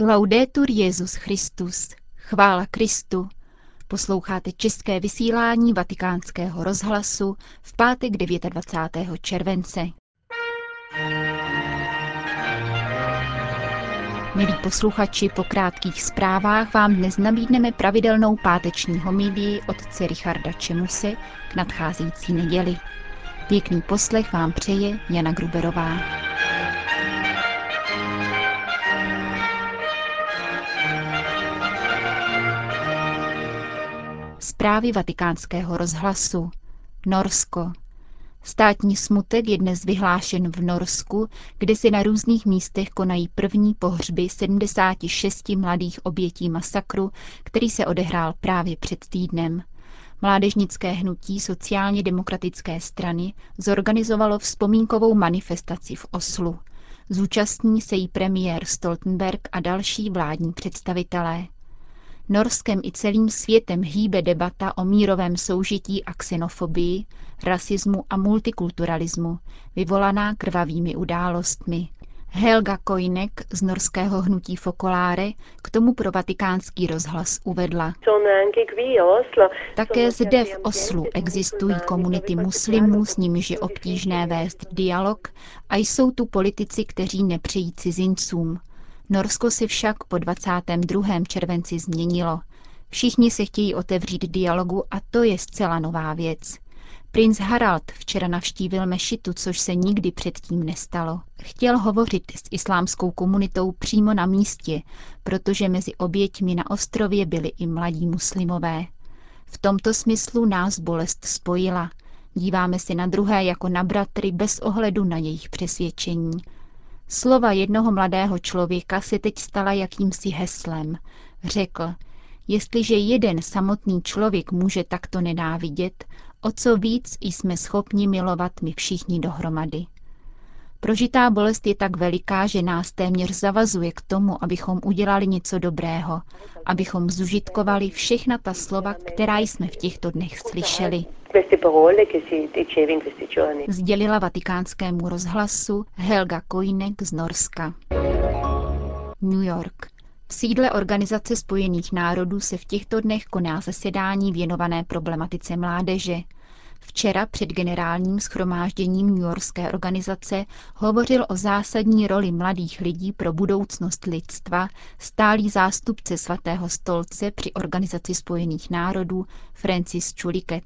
Laudetur Jezus Christus. Chvála Kristu. Posloucháte české vysílání Vatikánského rozhlasu v pátek 29. července. Milí posluchači, po krátkých zprávách vám dnes nabídneme pravidelnou páteční homilii otce Richarda Čemuse k nadcházející neděli. Pěkný poslech vám přeje Jana Gruberová. Zprávy vatikánského rozhlasu. Norsko. Státní smutek je dnes vyhlášen v Norsku, kde se na různých místech konají první pohřby 76 mladých obětí masakru, který se odehrál právě před týdnem. Mládežnické hnutí sociálně demokratické strany zorganizovalo vzpomínkovou manifestaci v Oslu. Zúčastní se jí premiér Stoltenberg a další vládní představitelé. Norskem i celým světem hýbe debata o mírovém soužití a xenofobii, rasismu a multikulturalismu, vyvolaná krvavými událostmi. Helga Koinek z norského hnutí Fokoláre k tomu pro vatikánský rozhlas uvedla. Také zde v Oslu existují komunity muslimů, s nimiž je obtížné vést dialog a jsou tu politici, kteří nepřejí cizincům. Norsko si však po 22. červenci změnilo. Všichni se chtějí otevřít dialogu a to je zcela nová věc. Princ Harald včera navštívil mešitu, což se nikdy předtím nestalo. Chtěl hovořit s islámskou komunitou přímo na místě, protože mezi oběťmi na ostrově byli i mladí muslimové. V tomto smyslu nás bolest spojila. Díváme si na druhé jako na bratry bez ohledu na jejich přesvědčení. Slova jednoho mladého člověka se teď stala jakýmsi heslem. Řekl, jestliže jeden samotný člověk může takto nenávidět, o co víc jsme schopni milovat my všichni dohromady. Prožitá bolest je tak veliká, že nás téměř zavazuje k tomu, abychom udělali něco dobrého, abychom zužitkovali všechna ta slova, která jsme v těchto dnech slyšeli. Sdělila vatikánskému rozhlasu Helga Koinek z Norska. New York. V sídle Organizace spojených národů se v těchto dnech koná zasedání věnované problematice mládeže. Včera před generálním schromážděním New Yorkské organizace hovořil o zásadní roli mladých lidí pro budoucnost lidstva stálý zástupce svatého stolce při Organizaci spojených národů Francis Chuliket.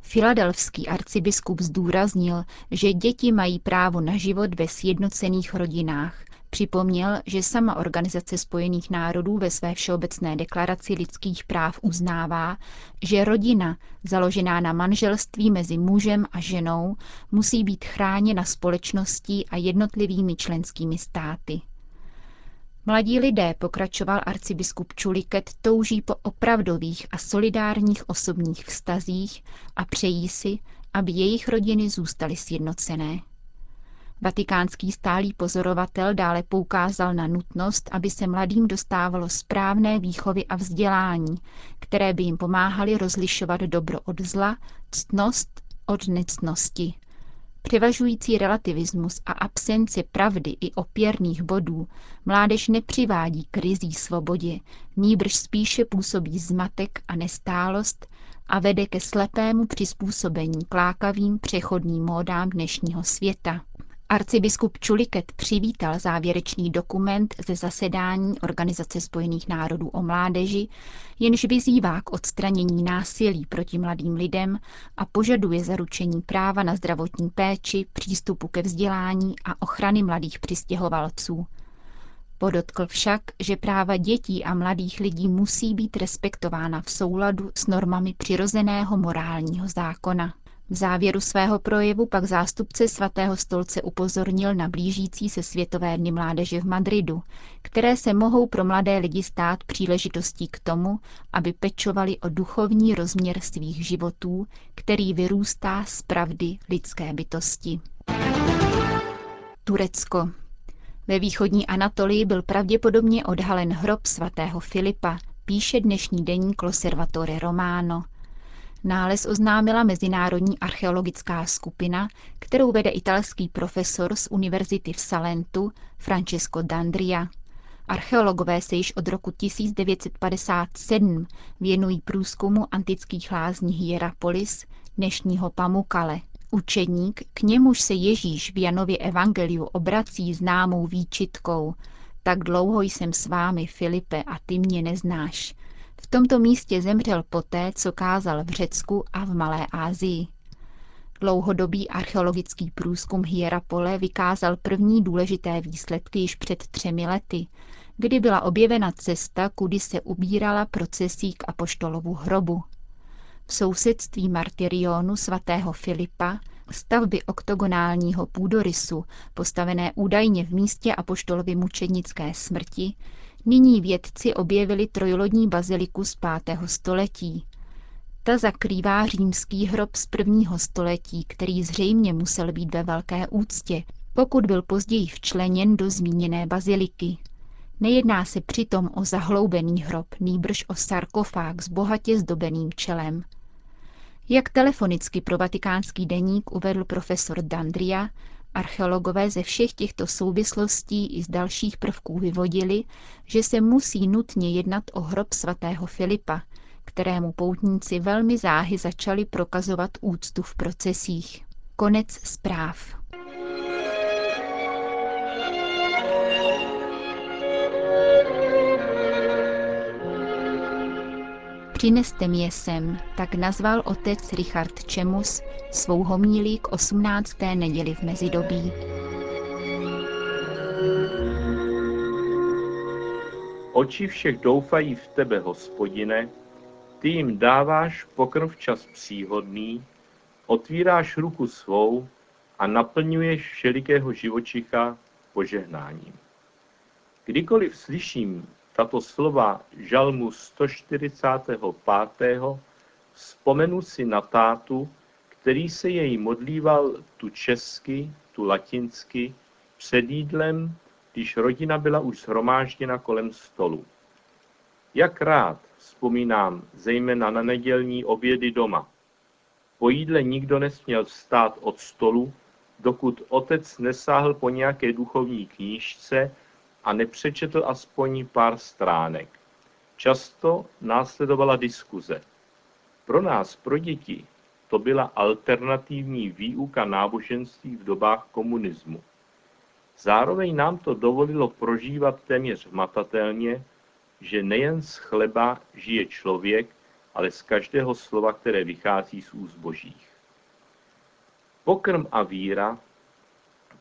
Filadelfský arcibiskup zdůraznil, že děti mají právo na život ve sjednocených rodinách. Připomněl, že sama Organizace spojených národů ve své všeobecné deklaraci lidských práv uznává, že rodina, založená na manželství mezi mužem a ženou, musí být chráněna společností a jednotlivými členskými státy. Mladí lidé, pokračoval arcibiskup Čuliket, touží po opravdových a solidárních osobních vztazích a přejí si, aby jejich rodiny zůstaly sjednocené. Vatikánský stálý pozorovatel dále poukázal na nutnost, aby se mladým dostávalo správné výchovy a vzdělání, které by jim pomáhaly rozlišovat dobro od zla, ctnost od nectnosti. Převažující relativismus a absence pravdy i opěrných bodů mládež nepřivádí k rizí svobodě, nýbrž spíše působí zmatek a nestálost a vede ke slepému přizpůsobení klákavým přechodným módám dnešního světa. Arcibiskup Čuliket přivítal závěrečný dokument ze zasedání Organizace spojených národů o mládeži, jenž vyzývá k odstranění násilí proti mladým lidem a požaduje zaručení práva na zdravotní péči, přístupu ke vzdělání a ochrany mladých přistěhovalců. Podotkl však, že práva dětí a mladých lidí musí být respektována v souladu s normami přirozeného morálního zákona. V závěru svého projevu pak zástupce svatého stolce upozornil na blížící se Světové dny mládeže v Madridu, které se mohou pro mladé lidi stát příležitostí k tomu, aby pečovali o duchovní rozměr svých životů, který vyrůstá z pravdy lidské bytosti. Turecko. Ve východní Anatolii byl pravděpodobně odhalen hrob svatého Filipa, píše dnešní deník Loservatore Romano – Nález oznámila Mezinárodní archeologická skupina, kterou vede italský profesor z univerzity v Salentu Francesco Dandria. Archeologové se již od roku 1957 věnují průzkumu antických lázní Hierapolis, dnešního Pamukale. Učeník, k němuž se Ježíš v Janově evangeliu obrací známou výčitkou. Tak dlouho jsem s vámi, Filipe, a ty mě neznáš. Tomto místě zemřel poté, co kázal v Řecku a v Malé Ázii. Dlouhodobý archeologický průzkum Hierapole vykázal první důležité výsledky již před třemi lety, kdy byla objevena cesta, kudy se ubírala procesí k apoštolovu hrobu. V sousedství martyrionu svatého Filipa, stavby oktogonálního půdorysu, postavené údajně v místě apoštolovy mučednické smrti, nyní vědci objevili trojlodní baziliku z 5. století. Ta zakrývá římský hrob z prvního století, který zřejmě musel být ve velké úctě, pokud byl později včleněn do zmíněné baziliky. Nejedná se přitom o zahloubený hrob, nýbrž o sarkofág s bohatě zdobeným čelem. Jak telefonicky pro vatikánský deník uvedl profesor Dandria, archeologové ze všech těchto souvislostí i z dalších prvků vyvodili, že se musí nutně jednat o hrob svatého Filipa, kterému poutníci velmi záhy začali prokazovat úctu v procesích. Konec zpráv. Přineste je sem, tak nazval otec Richard Čemus svou homílí k 18. neděli v mezidobí. Oči všech doufají v tebe, hospodine, ty jim dáváš pokrm včas příhodný, otvíráš ruku svou a naplňuješ všelikého živočicha požehnáním. Kdykoliv slyším tato slova žalmu 145. vzpomenu si na tátu, který se jej modlíval tu česky, tu latinsky, před jídlem, když rodina byla už shromážděna kolem stolu. Jak rád vzpomínám zejména na nedělní obědy doma. Po jídle nikdo nesměl vstát od stolu, dokud otec nesáhl po nějaké duchovní knížce a nepřečetl aspoň pár stránek. Často následovala diskuze. Pro nás, pro děti, to byla alternativní výuka náboženství v dobách komunismu. Zároveň nám to dovolilo prožívat téměř hmatatelně, že nejen z chleba žije člověk, ale z každého slova, které vychází z úst božích. Pokrm a víra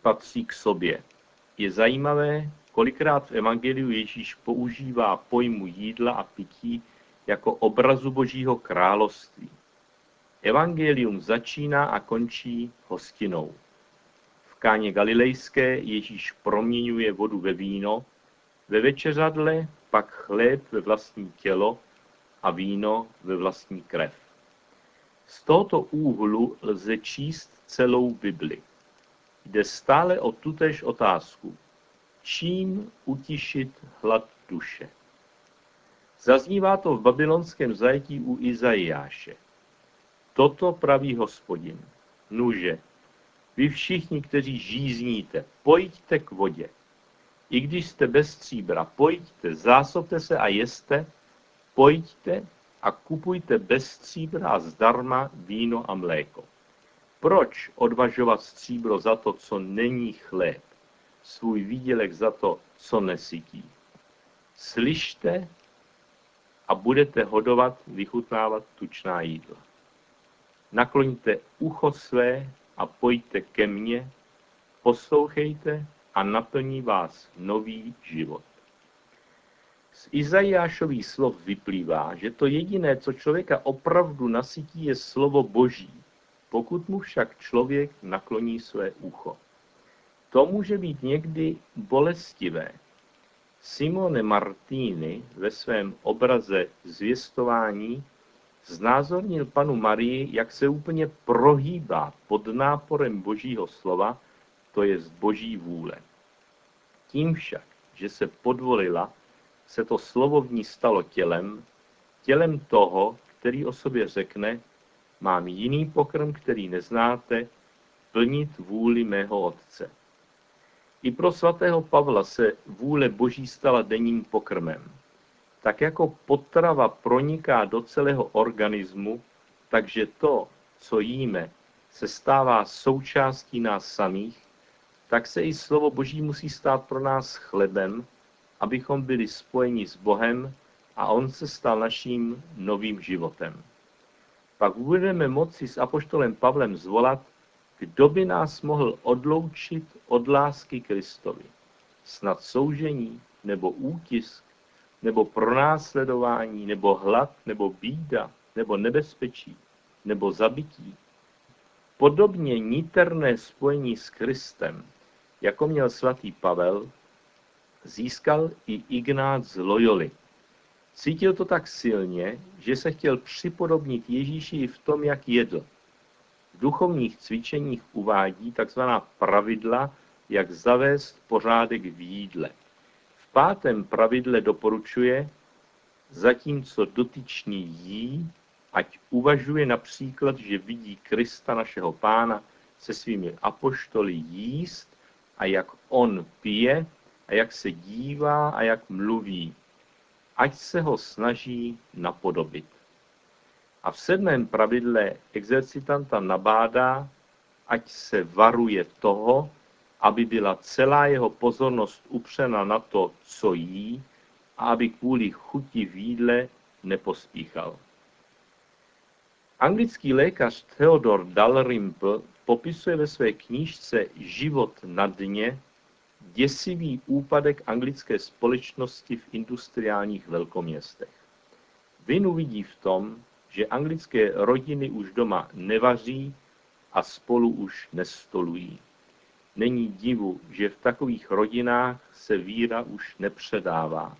patří k sobě. Je zajímavé, kolikrát v Evangeliu Ježíš používá pojmu jídla a pití jako obrazu Božího království. Evangelium začíná a končí hostinou. V káně galilejské Ježíš proměňuje vodu ve víno, ve večeřadle pak chléb ve vlastní tělo a víno ve vlastní krev. Z tohoto úhlu lze číst celou Bibli. Jde stále o tutéž otázku. Čím utišit hlad duše? Zaznívá to v babylonském zajetí u Izajáše. Toto praví hospodin. Nuže, vy všichni, kteří žízníte, pojďte k vodě. I když jste bez stříbra, pojďte, zásobte se a jeste, pojďte a kupujte bez stříbra a zdarma víno a mléko. Proč odvažovat stříbro za to, co není chléb, svůj výdělek za to, co nesytí? Slyšte a budete hodovat, vychutnávat tučná jídla. Nakloňte ucho své a pojďte ke mně, poslouchejte a naplní vás nový život. Z Izajášových slov vyplývá, že to jediné, co člověka opravdu nasytí, je slovo Boží, pokud mu však člověk nakloní své ucho. To může být někdy bolestivé. Simone Martini ve svém obraze zvěstování znázornil panu Marii, jak se úplně prohýbá pod náporem božího slova, to je z boží vůle. Tím však, že se podvolila, se to slovo v ní stalo tělem, tělem toho, který o sobě řekne, mám jiný pokrm, který neznáte, plnit vůli mého Otce. I pro svatého Pavla se vůle Boží stala denním pokrmem. Tak jako potrava proniká do celého organismu, takže to, co jíme, se stává součástí nás samých, tak se i slovo Boží musí stát pro nás chlebem, abychom byli spojeni s Bohem a On se stal naším novým životem. Pak budeme moci s apoštolem Pavlem zvolat, kdo by nás mohl odloučit od lásky Kristovi. Snad soužení, nebo útisk, nebo pronásledování, nebo hlad, nebo bída, nebo nebezpečí, nebo zabití. Podobně niterné spojení s Kristem, jako měl svatý Pavel, získal i Ignác z Loyoli. Cítil to tak silně, že se chtěl připodobnit Ježíši v tom, jak jedl. Duchovních cvičeních uvádí takzvaná pravidla, jak zavést pořádek v jídle. V pátém pravidle doporučuje, zatímco dotyčný jí, ať uvažuje například, že vidí Krista našeho pána se svými apoštoly jíst a jak on pije a jak se dívá a jak mluví, ať se ho snaží napodobit. A v sedmém pravidle exercitanta nabádá, ať se varuje toho, aby byla celá jeho pozornost upřena na to, co jí, a aby kvůli chuti v jídle nepospíchal. Anglický lékař Theodor Dalrymple popisuje ve své knížce Život na dně děsivý úpadek anglické společnosti v industriálních velkoměstech. Vinu vidí v tom, že anglické rodiny už doma nevaří a spolu už nestolují. Není divu, že v takových rodinách se víra už nepředává.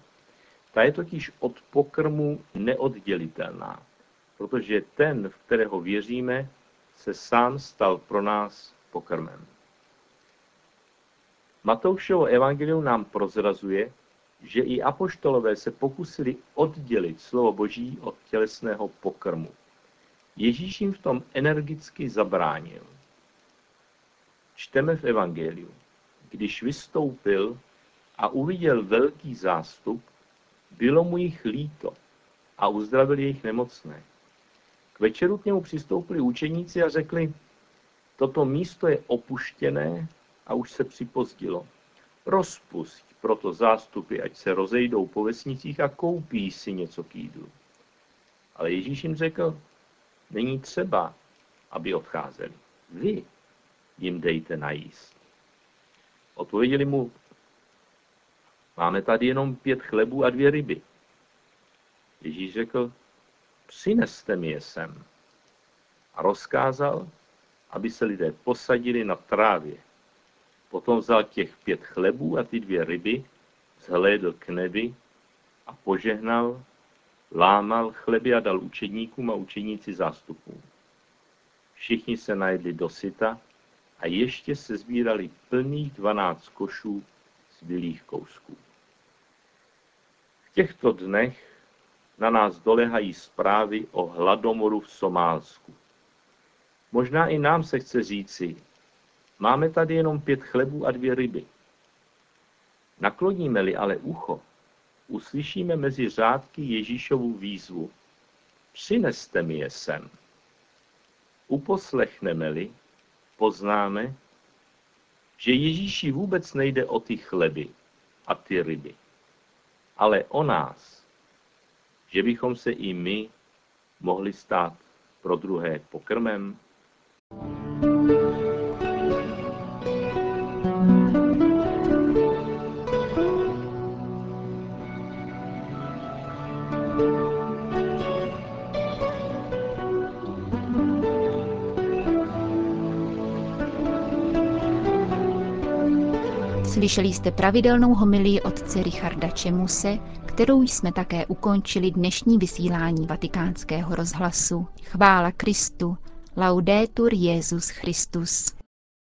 Ta je totiž od pokrmu neoddělitelná, protože ten, v kterého věříme, se sám stal pro nás pokrmem. Matoušovo evangelium nám prozrazuje, že i apoštolové se pokusili oddělit slovo Boží od tělesného pokrmu. Ježíš jim v tom energicky zabránil. Čteme v evangeliu. Když vystoupil a uviděl velký zástup, bylo mu jich líto a uzdravil jejich nemocné. K večeru k němu přistoupili učeníci a řekli, toto místo je opuštěné a už se připozdilo. Rozpusť proto zástupy, ať se rozejdou po vesnicích a koupí si něco k jídlu. Ale Ježíš jim řekl, není třeba, aby odcházeli. Vy jim dejte najíst. Odpověděli mu, máme tady jenom pět chlebů a dvě ryby. Ježíš řekl, přineste mi je sem. A rozkázal, aby se lidé posadili na trávě. Potom vzal těch pět chlebů a ty dvě ryby, zhlédl k nebi a požehnal, lámal chleby a dal učedníkům a učeníci zástupům. Všichni se najedli do syta a ještě se sbírali plných dvanáct košů zbylých kousků. V těchto dnech na nás dolehají zprávy o hladomoru v Somálsku. Možná i nám se chce říci, Máme tady jenom pět chlebů a dvě ryby. Nakloníme-li ale ucho, uslyšíme mezi řádky Ježíšovu výzvu. Přineste mi je sem. Uposlechneme-li, poznáme, že Ježíši vůbec nejde o ty chleby a ty ryby, ale o nás, že bychom se i my mohli stát pro druhé pokrmem. Slyšeli jste pravidelnou homilii otce Richarda Čemuse, kterou jsme také ukončili dnešní vysílání vatikánského rozhlasu. Chvála Kristu. Laudetur Jezus Christus.